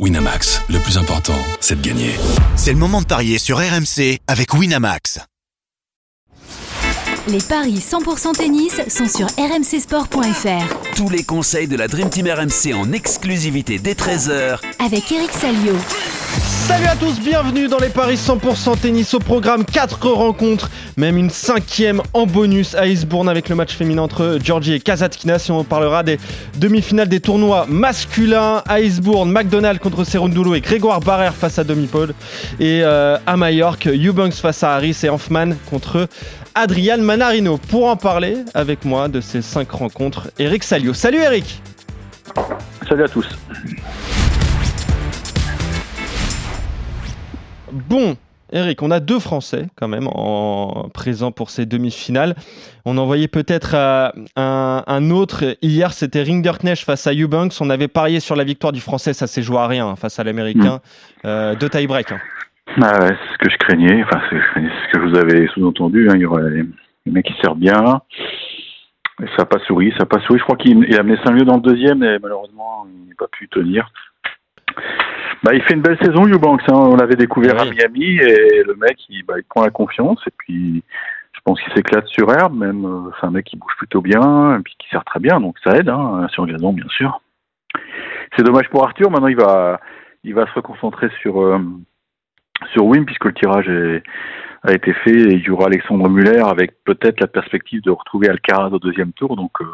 Winamax, le plus important, c'est de gagner. C'est le moment de parier sur RMC avec Winamax. Les paris 100% tennis sont sur rmcsport.fr. Tous les conseils de la Dream Team RMC en exclusivité dès 13h Avec Eric Salio. Salut à tous, bienvenue dans les paris 100% tennis au programme 4 rencontres, même une cinquième en bonus à Eastbourne avec le match féminin entre Georgie et Kazatkina. Si on parlera des demi-finales des tournois masculins à Eastbourne, McDonald contre Serundulo et Grégoire Barrère face à Domipol. Et euh, à Majorque, Eubanks face à Harris et Hoffman contre Adrian Manarino. Pour en parler avec moi de ces cinq rencontres, Eric Salut Eric Salut à tous Bon, Eric, on a deux Français quand même en présent pour ces demi-finales. On envoyait peut-être euh, un, autre. Hier, c'était Rinderknecht face à Eubanks. On avait parié sur la victoire du Français, ça s'est joué à rien hein, face à l'Américain. Hmm. Euh, de tie-break. Hein. Ah ouais, c'est ce que je craignais. Enfin, c'est ce que je vous avais sous-entendu. Hein. Il y aurait les, mecs qui servent bien. Et ça n'a pas souri, ça n'a pas souri. Je crois qu'il a amené 5 lieux dans le deuxième, mais malheureusement, il n'a pas pu tenir. Bah, il fait une belle saison, Eubanks. Hein. On l'avait découvert à Miami et le mec, il, bah, il prend la confiance et puis je pense qu'il s'éclate sur herbe. Même, euh, c'est un mec qui bouge plutôt bien et puis qui sert très bien, donc ça aide hein, sur gazon, bien sûr. C'est dommage pour Arthur. Maintenant, il va, il va se reconcentrer sur euh, sur Wim puisque le tirage a été fait il y aura Alexandre Muller avec peut-être la perspective de retrouver Alcaraz au deuxième tour. Donc, euh,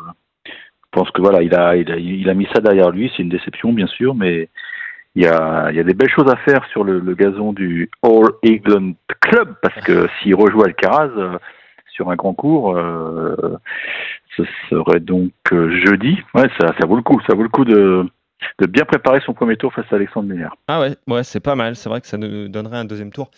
je pense que voilà, il a, mis ça derrière lui. C'est une déception, bien sûr, mais il y a, il y a des belles choses à faire sur le, gazon du All England Club parce que s'il rejoue Alcaraz euh, sur un grand cours, euh, ce serait donc jeudi. Ouais, ça, ça vaut le coup. Ça vaut le coup de de bien préparer son premier tour face à Alexandre Meyer. Ah ouais, ouais c'est pas mal. C'est vrai que ça nous donnerait un deuxième tour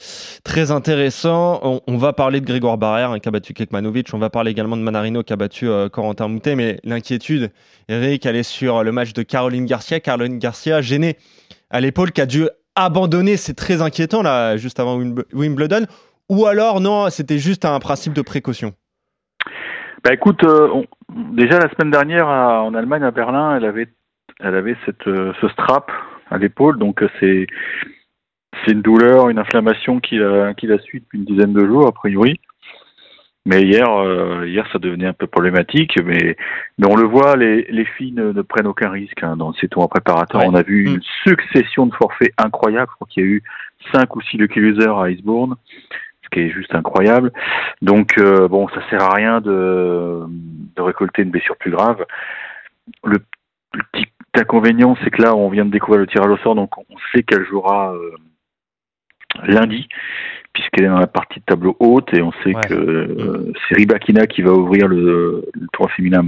très intéressant. On, va parler de Grégoire Barrère hein, qui a battu Kekmanovic. On va parler également de Manarino qui a battu euh, Corentin Moutet. Mais l'inquiétude, Eric, elle est sur le match de Caroline Garcia. Caroline Garcia gênée à l'épaule qui a dû abandonner. C'est très inquiétant là, juste avant Wimbledon. Ou alors, non, c'était juste un principe de précaution. Bah écoute, euh, déjà la semaine dernière en Allemagne, à Berlin, elle avait elle avait cette, euh, ce strap à l'épaule, donc euh, c'est c'est une douleur, une inflammation qui la, qui la suit depuis une dizaine de jours, a priori. Mais hier, euh, hier, ça devenait un peu problématique. Mais, mais on le voit, les, les filles ne, prennent aucun risque hein, dans ces tours préparateurs. On a vu une mm. succession de forfaits incroyables. Je crois qu'il y a eu cinq ou six Lucky Loser à Icebourne, ce qui est juste incroyable. Donc, bon, ça sert à rien de, de récolter une blessure plus grave. Le petit L'inconvénient, c'est que là, on vient de découvrir le tirage au sort, donc on sait qu'elle jouera euh, lundi, puisqu'elle est dans la partie de tableau haute, et on sait que euh, c'est Ribakina qui va ouvrir le, le tour féminin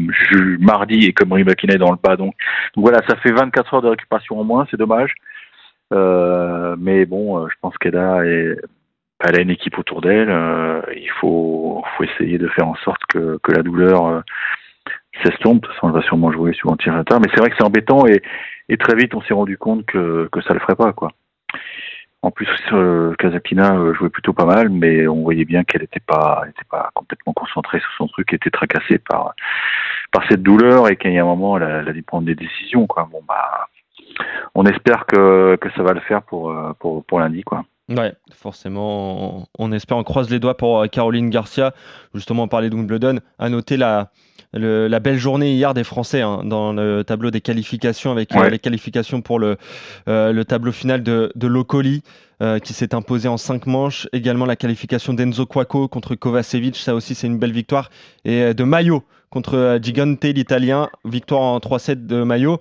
mardi, et comme Ribakina est dans le bas, donc, voilà, ça fait 24 heures de récupération en moins, c'est dommage. Euh, mais bon, je pense qu'elle a, elle a une équipe autour d'elle. il faut, faut essayer de faire en sorte que, que la douleur s'estompe. De toute façon, elle va sûrement jouer sur un tirateur. Mais c'est vrai que c'est embêtant et, et, très vite, on s'est rendu compte que, que ça le ferait pas, quoi. En plus, euh, euh, jouait plutôt pas mal, mais on voyait bien qu'elle n'était pas, était pas complètement concentrée sur son truc, elle était tracassée par, par cette douleur et qu'à un moment, elle a, elle a, dû prendre des décisions, quoi. Bon, bah, on espère que, que ça va le faire pour, euh, pour, pour lundi, quoi. Ouais, forcément, on, espère, on croise les doigts pour euh, Caroline Garcia. Justement, on parlait de Wimbledon. À noter la, la belle journée hier des Français hein, dans le tableau des qualifications avec euh, les qualifications pour le, euh, le tableau final de, de Locoli qui s'est imposé en cinq manches. Également la qualification d'Enzo Quaco contre Kovacevic, ça aussi c'est une belle victoire. Et de Mayo contre Gigante l'Italien, victoire en 3-7 de Mayo.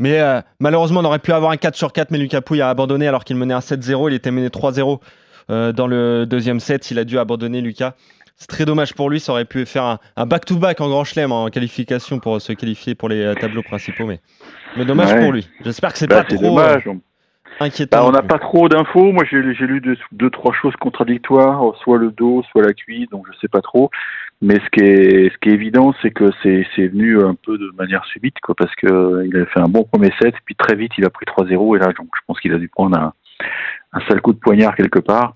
Mais euh, malheureusement, on aurait pu avoir un 4 sur 4, mais Lucas Pouille a abandonné alors qu'il menait un 7-0. Il était mené 3-0 euh, dans le deuxième set. Il a dû abandonner Lucas. C'est très dommage pour lui. Ça aurait pu faire un back-to-back en Grand Chelem en qualification pour se qualifier pour les euh, tableaux principaux. Mais, mais dommage pour lui. J'espère que c'est bah, pas trop dommage. inquiétant. Bah, on n'a pas trop d'infos. Moi, j'ai lu deux, deux, trois choses contradictoires, soit le dos, soit la cuisse, donc je sais pas trop. Mais ce qui est, ce qui est évident, c'est que c'est, c'est venu un peu de manière subite, quoi, parce que euh, il a fait un bon premier set, puis très vite il a pris 3-0, et là, donc, je pense qu'il a dû prendre un, un sale coup de poignard quelque part.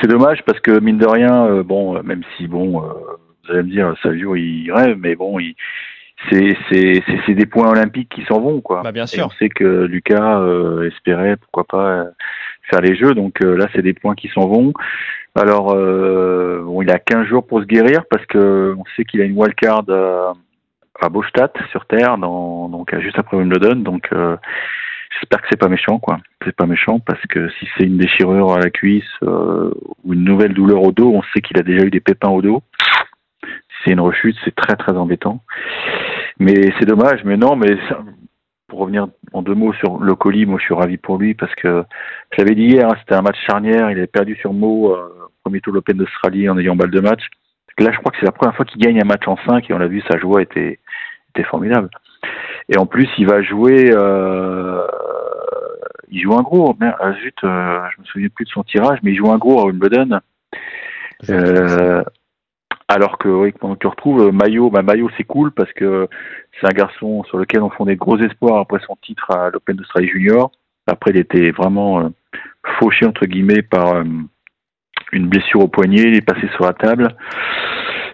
C'est dommage parce que mine de rien, euh, bon, même si bon, euh, vous allez me dire, Savio il rêve, mais bon, il, c'est c'est c'est des points olympiques qui s'en vont quoi. Bah, bien Et sûr. on sait que Lucas euh, espérait pourquoi pas euh, faire les jeux, donc euh, là c'est des points qui s'en vont. Alors euh, il a 15 jours pour se guérir parce que on sait qu'il a une wildcard à, à Bostadt sur terre, donc euh, juste après Wimbledon, donc euh, j'espère que c'est pas méchant quoi. C'est pas méchant parce que si c'est une déchirure à la cuisse euh, ou une nouvelle douleur au dos, on sait qu'il a déjà eu des pépins au dos. Si c'est une rechute, c'est très très embêtant. Mais c'est dommage, mais non, mais pour revenir en deux mots sur le colis, moi je suis ravi pour lui parce que je l'avais dit hier, hein, c'était un match charnière, il avait perdu sur euh, premier tour de l'Open d'Australie en ayant balle de match. Là, je crois que c'est la première fois qu'il gagne un match en 5 et on l'a vu, sa joie était, était formidable. Et en plus, il va jouer, euh, il joue un gros, merde, ah, zut, euh, je me souviens plus de son tirage, mais il joue un gros à Wimbledon. Euh, alors que oui, quand tu retrouves Maillot, bah Maillot c'est cool parce que c'est un garçon sur lequel on fondait gros espoirs après son titre à l'Open d'Australie Junior. Après, il était vraiment euh, fauché entre guillemets par une blessure au poignet, il est passé sur la table.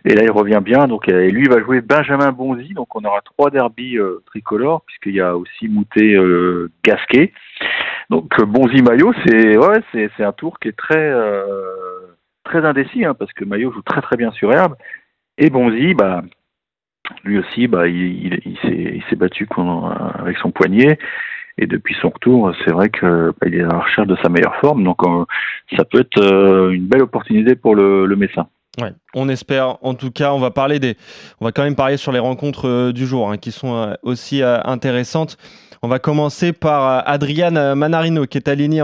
Et là, il revient bien. Donc, et lui, il va jouer Benjamin Bonzi. Donc, on aura trois derbies euh, tricolores, puisqu'il y a aussi Moutet euh, Gasquet. Donc, euh, Bonzi Maillot, c'est ouais, c'est un tour qui est très euh, très indécis, hein, parce que Maillot joue très très bien sur herbe. Et Bonzi, bah, lui aussi, bah, il, s'est battu avec son poignet. Et depuis son retour, c'est vrai que bah, est à la recherche de sa meilleure forme. Donc, euh, ça peut être euh, une belle opportunité pour le, le Messin. Ouais, on espère. En tout cas, on va parler des, on va quand même parler sur les rencontres euh, du jour, hein, qui sont aussi intéressantes. On va commencer par Adrian Manarino, qui est aligné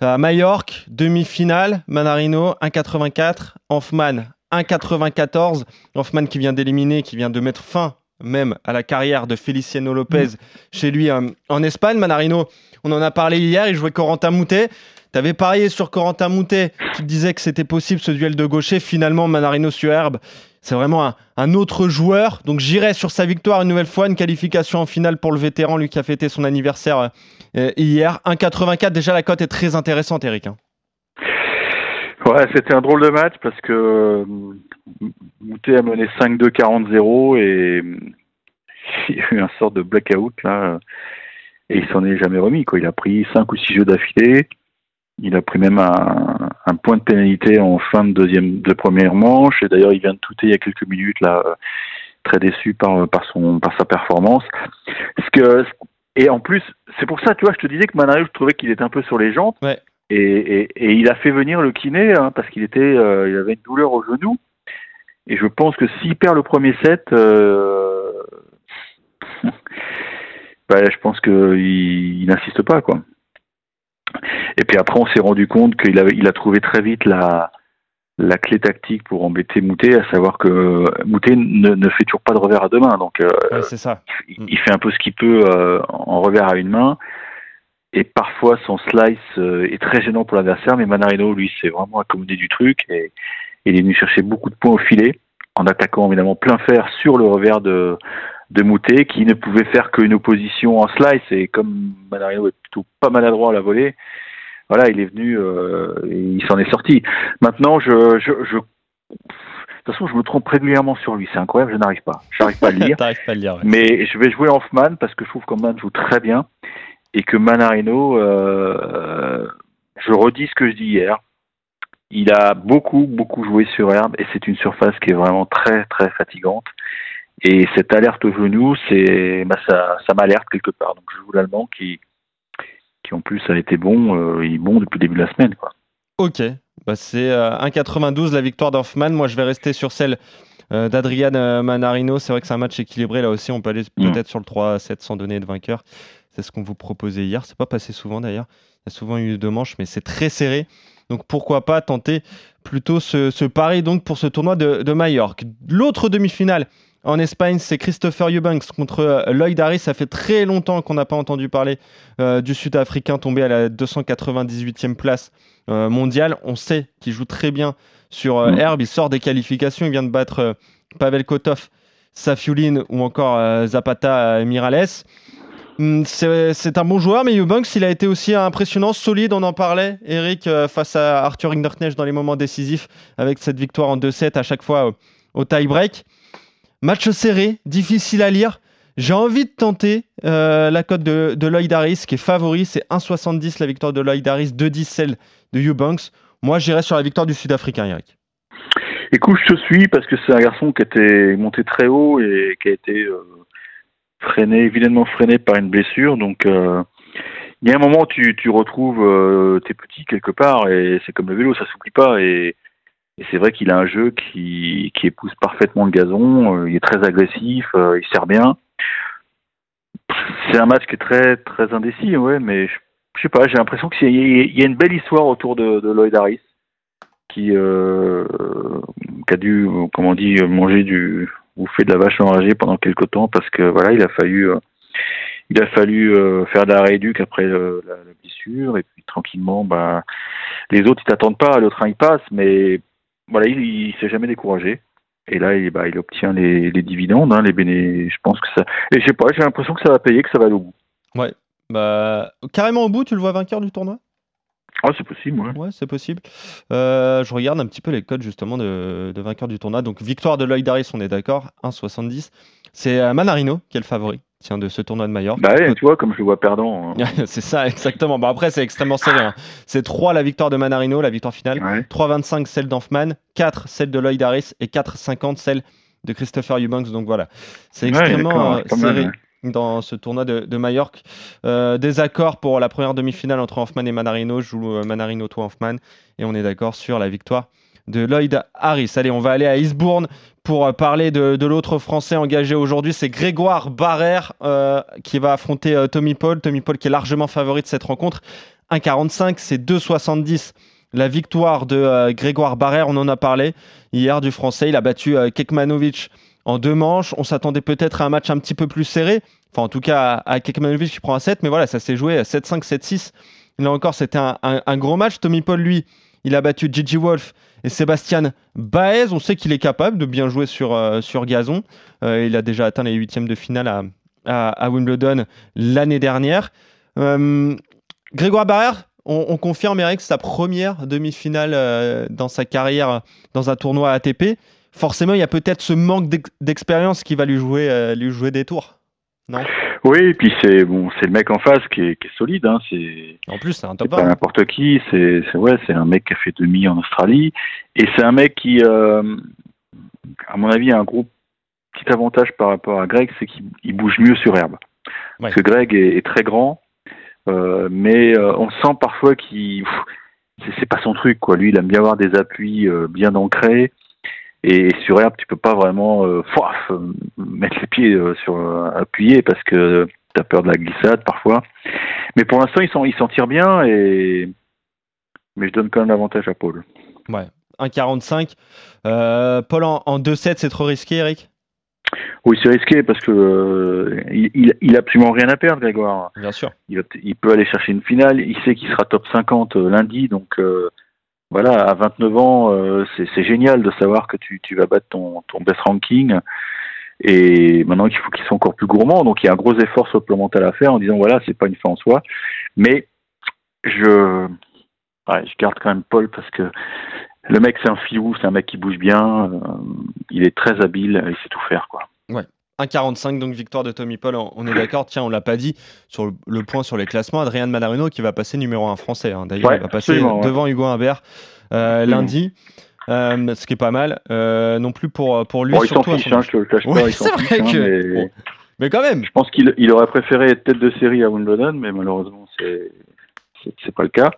à Majorque, demi-finale. Manarino 1,84, Hoffman 1,94. Hoffman qui vient d'éliminer, qui vient de mettre fin même à la carrière de Feliciano Lopez chez lui euh, en Espagne. Manarino, on en a parlé hier, il jouait Corentin Moutet. Tu avais parié sur Corentin Moutet, tu disais que c'était possible ce duel de gaucher. Finalement, Manarino sur herbe, c'est vraiment un, un autre joueur. Donc j'irai sur sa victoire une nouvelle fois, une qualification en finale pour le vétéran, lui qui a fêté son anniversaire euh, hier. 1,84, déjà la cote est très intéressante, Eric. hein. Ouais, c'était un drôle de match parce que euh, Moutet a mené 5-2 40-0 et euh, il y a eu un sort de blackout là et il s'en est jamais remis quoi. Il a pris 5 ou 6 jeux d'affilée. Il a pris même un, point de pénalité en fin de deuxième de première manche et d'ailleurs il vient de touter il y a quelques minutes là euh, très déçu par par son par sa performance. Ce que et en plus, c'est pour ça tu vois, je te disais que Manario, je trouvais qu'il était un peu sur les jantes. Et, et, et il a fait venir le kiné hein, parce qu'il était, euh, il avait une douleur au genou. Et je pense que s'il perd le premier set, euh, bah, je pense qu'il il n'insiste pas quoi. Et puis après, on s'est rendu compte qu'il avait, il a trouvé très vite la la clé tactique pour embêter Moutet, à savoir que Moutet ne, ne fait toujours pas de revers à deux mains, donc euh, Ouais, ça. il il fait un peu ce qu'il peut euh, en revers à une main. Et parfois, son slice euh, est très gênant pour l'adversaire, mais Manarino, lui, s'est vraiment accommodé du truc et il est venu chercher beaucoup de points au filet, en attaquant évidemment plein fer sur le revers de, de Moutet, qui ne pouvait faire qu'une opposition en slice. Et comme Manarino est plutôt pas maladroit à la volée, voilà, il est venu euh, et il s'en est sorti. Maintenant, je, je, je, de toute façon, je me trompe régulièrement sur lui. C'est incroyable, je n'arrive pas. Je n'arrive pas à le lire. Pas à ouais. Mais je vais jouer Hoffman parce que je trouve qu'Hoffman joue très bien et que Manarino, euh, je redis ce que je dis hier, il a beaucoup, beaucoup joué sur herbe et c'est une surface qui est vraiment très, très fatigante. Et cette alerte au genou, c'est, bah, ça, ça m'alerte quelque part. Donc je joue l'Allemand qui, qui en plus a été bon, euh, il est bon depuis le début de la semaine. Quoi. Ok, bah, c'est euh, 1,92 la victoire d'Hoffman. Moi, je vais rester sur celle euh, d'Adrian euh, Manarino. C'est vrai que c'est un match équilibré. Là aussi, on peut aller Mm. peut-être sur le 3-7 sans donner de vainqueur. C'est ce qu'on vous proposait hier. C'est pas passé souvent d'ailleurs. Il y a souvent eu deux manches, mais c'est très serré. Donc pourquoi pas tenter plutôt ce, ce pari donc pour ce tournoi de, de Majorque. L'autre demi-finale en Espagne, c'est Christopher Eubanks contre euh, Lloyd Harris. Ça fait très longtemps qu'on n'a pas entendu parler euh, du Sud-Africain tombé à la 298e place euh, mondiale. On sait qu'il joue très bien sur euh, Mm. herbe. Il sort des qualifications. Il vient de battre Pavel Kotov, Safiulin ou encore Zapata Mirales. Hum, C'est un bon joueur, mais Eubanks, il a été aussi impressionnant, solide. On en parlait, Eric, euh, face à Arthur Hinderknecht dans les moments décisifs avec cette victoire en 2-7 à chaque fois au, tie-break. Match serré, difficile à lire. J'ai envie de tenter euh, la cote de, de, Lloyd Harris qui est favori. C'est 1,70 la victoire de Lloyd Harris, 2,10 celle de Eubanks. Moi, j'irais sur la victoire du Sud-Africain, Eric. Écoute, je te suis parce que c'est un garçon qui était monté très haut et qui a été euh, freiné, évidemment freiné par une blessure. Donc, euh, il y a un moment où tu, tu retrouves euh, tes petits quelque part et c'est comme le vélo, ça s'oublie pas. Et, c'est vrai qu'il a un jeu qui, qui épouse parfaitement le gazon. euh, il est très agressif, il sert bien. C'est un match qui est très très indécis, ouais, mais je, sais pas, j'ai l'impression qu'il y, y a une belle histoire autour de, Lloyd Harris qui, qui a dû, comment on dit, manger du bouffer de la vache enragée pendant quelques temps parce que voilà, il a fallu euh, il a fallu euh, faire de la rééduque après la, blessure et puis tranquillement, bah les autres ils t'attendent pas, le train il passe, mais voilà, il, il s'est jamais découragé. Et là, il, bah, il obtient les, les dividendes, hein, les béné. Je pense que ça. Et je sais pas, j'ai l'impression que ça va payer, que ça va aller au bout. Bah, carrément au bout, tu le vois vainqueur du tournoi? Ah, c'est possible, ouais. Ouais, c'est possible. Euh, je regarde un petit peu les codes justement de, de vainqueur du tournoi. Donc, victoire de Lloyd Harris, on est d'accord, 1,70. C'est euh, Manarino qui est le favori tiens, de ce tournoi de Majorque. Bah ouais, tu vois, comme je le vois perdant. hein. c'est ça, exactement. Bon, après, c'est extrêmement serré. hein. C'est 3 la victoire de Manarino, la victoire finale. Ouais. 3,25 celle d'Anfman, 4 celle de Lloyd Harris et 4,50 celle de Christopher Eubanks. Donc voilà, c'est Ouais, extrêmement euh, même, serré ouais. Dans ce tournoi de, de Majorque. Euh, désaccord pour la première demi-finale entre Hoffman et Manarino. Je joue euh, Manarino, toi Hoffman. Et on est d'accord sur la victoire de Lloyd Harris. Allez, on va aller à Eastbourne pour euh, parler de, l'autre Français engagé aujourd'hui. C'est Grégoire Barrère qui va affronter Tommy Paul. Tommy Paul qui est largement favori de cette rencontre. 1,45, c'est 2,70. La victoire de Grégoire Barrère, on en a parlé hier du Français. Il a battu Kekmanovic en deux manches. On s'attendait peut-être à un match un petit peu plus serré. Enfin, en tout cas, à, Kekmanovic qui prend un 7. Mais voilà, ça s'est joué à 7-5, 7-6. Là encore, c'était un, gros match. Tommy Paul, lui, il a battu Gigi Wolf et Sébastien Baez. On sait qu'il est capable de bien jouer sur, euh, gazon. Euh, il a déjà atteint les huitièmes de finale à, Wimbledon l'année dernière. Euh, Grégoire Barrère, on, on confirme, Eric, sa première demi-finale dans sa carrière dans un tournoi ATP. Forcément, il y a peut-être ce manque d'ex- d'expérience qui va lui jouer, euh, lui jouer des tours. Non? Oui, et puis c'est bon, c'est le mec en face qui est, qui est solide. Hein, c'est En plus, c'est un top pas 1. n'importe qui. C'est c'est- ouais, c'est un mec qui a fait demi en Australie et c'est un mec qui, euh, à mon avis, a un gros petit avantage par rapport à Greg, c'est qu'il il bouge mieux sur herbe. Ouais. Parce que Greg est, est très grand, euh, mais euh, on sent parfois qu'il c'est pas son truc quoi. Lui, il aime bien avoir des appuis bien ancrés. Et sur herbe, tu peux pas vraiment euh, euh, mettre les pieds euh, sur appuyés parce que tu as peur de la glissade parfois. Mais pour l'instant, il s'en il s'en tire bien et mais je donne quand même l'avantage à Paul. 1,45. Euh, Paul en, en 2-7, c'est trop risqué, Eric? Oui, c'est risqué parce que euh, il, il, il a absolument rien à perdre, Grégoire. Bien sûr. Il, peut aller chercher une finale. Il sait qu'il sera top 50 euh, lundi, donc euh, voilà, à 29 ans, euh, c'est génial de savoir que tu, vas battre ton, best ranking. Et maintenant qu'il faut qu'il soit encore plus gourmand, donc il y a un gros effort mental à faire en disant voilà, c'est pas une fin en soi, mais je, ouais, je garde quand même Paul parce que le mec c'est un filou, c'est un mec qui bouge bien, euh, il est très habile, il sait tout faire quoi. 1,45, donc victoire de Tommy Paul, on est d'accord. Tiens, on l'a pas dit sur le, point sur les classements. Adrien Manarino qui va passer numéro 1 français. hein. D'ailleurs, Ouais, il va passer ouais. devant Hugo Humbert euh, lundi. Euh, ce qui est pas mal. Euh, non plus pour, pour lui. Bon, il s'en surtout fiche, hein, je te le cache Oui, pas, c'est vrai fiche, hein, que- mais bon. Mais quand même, je pense qu'il il aurait préféré être tête de série à Wimbledon, mais malheureusement c'est c'est- pas le cas.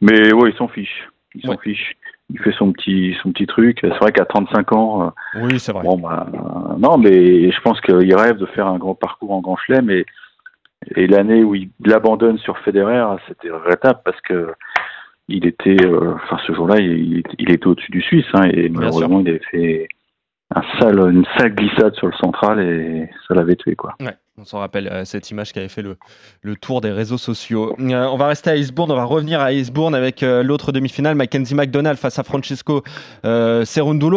Mais ouais, il s'en fiche, il s'en Ouais. fiche. Il fait son petit son petit truc. C'est vrai qu'à 35 ans, oui, c'est vrai. bon bah non, mais je pense qu'il rêve de faire un grand parcours en Grand Chelem et et l'année où il l'abandonne sur Federer, c'était regrettable parce que il était, euh, enfin ce jour-là, il, il était au-dessus du Suisse hein, et malheureusement il avait fait un sale, une sale glissade sur le central et ça l'avait tué quoi. Ouais, on s'en rappelle euh, cette image qui avait fait le, le tour des réseaux sociaux. Euh, on va rester à Eastbourne, on va revenir à Eastbourne avec euh, l'autre demi-finale, Mackenzie McDonald face à Francesco euh.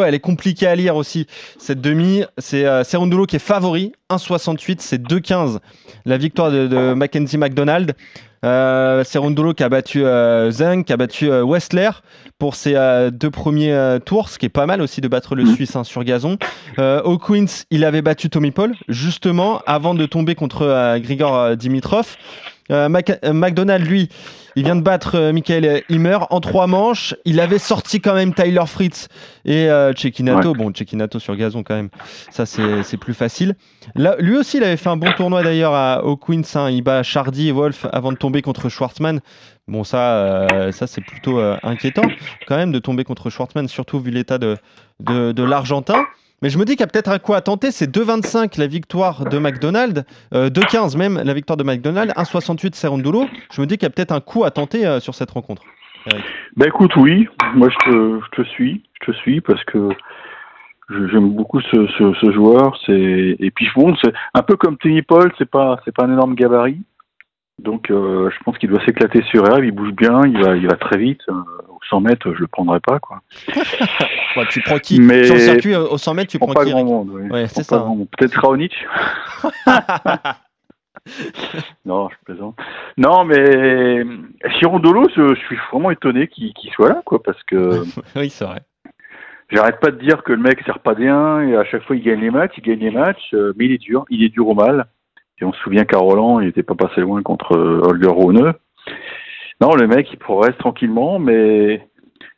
Elle est compliquée à lire aussi, cette demi. C'est Cerundolo qui est favori, 1,68, c'est 2,15 la victoire de, Mackenzie McDonald. Serundolo qui a battu Zeng, qui a battu Westler pour ses deux premiers tours, ce qui est pas mal aussi de battre le. Suisse hein, sur gazon. Au Queens, il avait battu Tommy Paul, justement, avant de tomber contre euh, Grigor euh, Dimitrov. Euh, Mac- McDonald, lui, il vient de battre Michael Himmer en trois manches. Il avait sorti quand même Tyler Fritz et euh, Cecchinato. Bon, Cecchinato sur gazon quand même, ça c'est plus facile. Là, lui aussi, il avait fait un bon tournoi d'ailleurs au Queens. hein. Il bat Chardy et Wolf avant de tomber contre Schwartzmann. Bon, ça, euh, ça c'est plutôt euh, inquiétant quand même de tomber contre Schwartzmann, surtout vu l'état de, de, de l'Argentin. Mais je me dis qu'il y a peut-être un coup à tenter. C'est 2,25 la victoire de McDonald, euh, 2,15 même la victoire de McDonald, 1,68 Serundulo. Je me dis qu'il y a peut-être un coup à tenter euh, sur cette rencontre. Bah écoute, oui, moi je te, suis, je te suis parce que j'aime beaucoup ce, joueur. Et puis bon, c'est un peu comme Tony Paul, c'est pas pas un énorme gabarit, donc euh, je pense qu'il doit s'éclater sur herbe. Il bouge bien, il va très vite. Euh, au 100 mètres, je le prendrai pas quoi. Tu prends qui? Mais- Sur le circuit euh, au 100 mètres, tu prends prends pas qui grand monde. oui. Ouais, c'est ça, hein. Peut-être Raonic. non, je plaisante. Non, mais Chirondolo, je, je suis vraiment étonné qu'il soit là quoi, parce que. Oui, c'est vrai. J'arrête pas de dire que le mec sert pas bien et à chaque fois il gagne les matchs, il gagne les matchs, euh, mais il est dur, il est dur au mal. Et on se souvient qu'à Roland, il était pas passé loin contre euh, Holger Rune. Non, le mec il progresse tranquillement, mais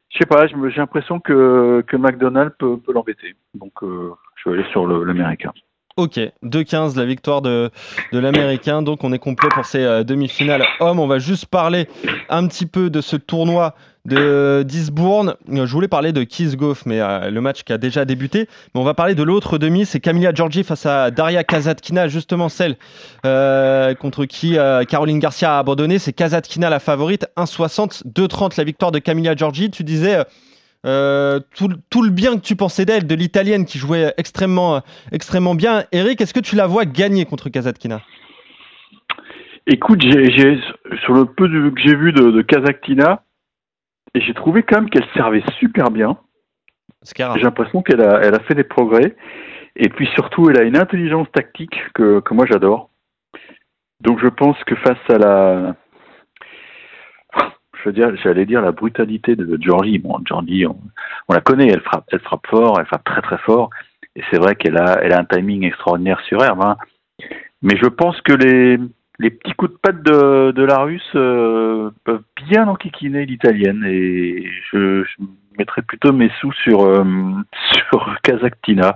je sais pas, j'ai l'impression que, que McDonald peut, peut l'embêter. Donc euh, je vais aller sur l'américain. Ok, 2-15 la victoire de, de l'Américain. Donc on est complet pour ces euh, demi-finales hommes. On va juste parler un petit peu de ce tournoi de d'Isbourne. Je voulais parler de Keith Goff, mais euh, le match qui a déjà débuté. Mais on va parler de l'autre demi, c'est Camilla Giorgi face à Daria Kazatkina, justement celle euh, contre qui Caroline Garcia a abandonné. C'est Kazatkina la favorite, 1,60, 2,30 la victoire de Camilla Giorgi. Tu disais... euh, tout, le- tout le bien que tu pensais d'elle, de l'italienne qui jouait extrêmement, euh, extrêmement bien. Eric, est-ce que tu la vois gagner contre Kazatkina Écoute, j'ai, sur le peu de- que j'ai vu de, de j'ai trouvé quand même qu'elle servait super bien. J'ai l'impression qu'elle a, elle a fait des progrès. Et puis surtout, elle a une intelligence tactique que, que moi j'adore. Donc je pense que face à la. Je veux dire, j'allais dire la brutalité de Georgie. Bon, Georgie, on, on la connaît, elle frappe, elle frappe fort, elle frappe très très fort. Et c'est vrai qu'elle a, elle a un timing extraordinaire sur herbe. hein. Mais je pense que les, les petits coups de patte de, de la russe euh, peuvent bien enquiquiner l'italienne. Et je, je mettrais plutôt mes sous sur, euh, sur Kazaktina,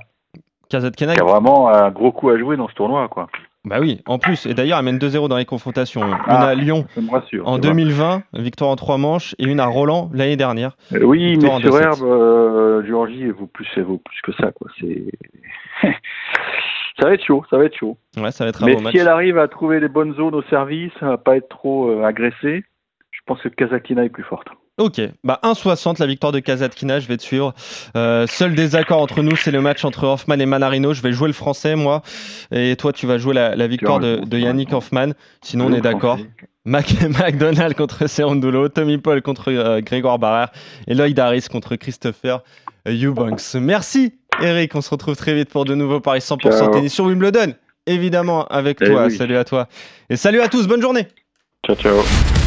Kazatkina, qui a vraiment un gros coup à jouer dans ce tournoi. Quoi. Bah oui, en plus. Et d'ailleurs, elle mène 2-0 dans les confrontations. Une Ah. à Lyon rassure. en tu vois. 2020, victoire en trois manches, et une à Roland l'année dernière. Euh, oui, Victoire mais sur 2-7. herbe, euh, Georgie, elle vaut plus, vaut plus que ça. Quoi. C'est... ça va être chaud, ça va être chaud. Ouais, ça va être un Mais beau si match. elle arrive à trouver les bonnes zones au service, à pas être trop euh, agressée, je pense que Kazakina est plus forte. Ok, bah 1,60 la victoire de Kazatkina, je vais te suivre. Euh, seul désaccord entre nous, c'est le match entre Hoffman et Manarino. Je vais jouer le français, moi, et toi, tu vas jouer la, la victoire de, de Yannick Hoffman. Sinon, on est d'accord. Mac McDonald contre Serundulo, Tommy Paul contre euh, Grégoire Barrère et Lloyd Harris contre Christopher Eubanks. Merci Eric, on se retrouve très vite pour de nouveaux paris 100% Ciao. tennis sur Wimbledon. Évidemment avec Eh toi, oui. salut à toi. Et salut à tous, bonne journée Ciao, ciao.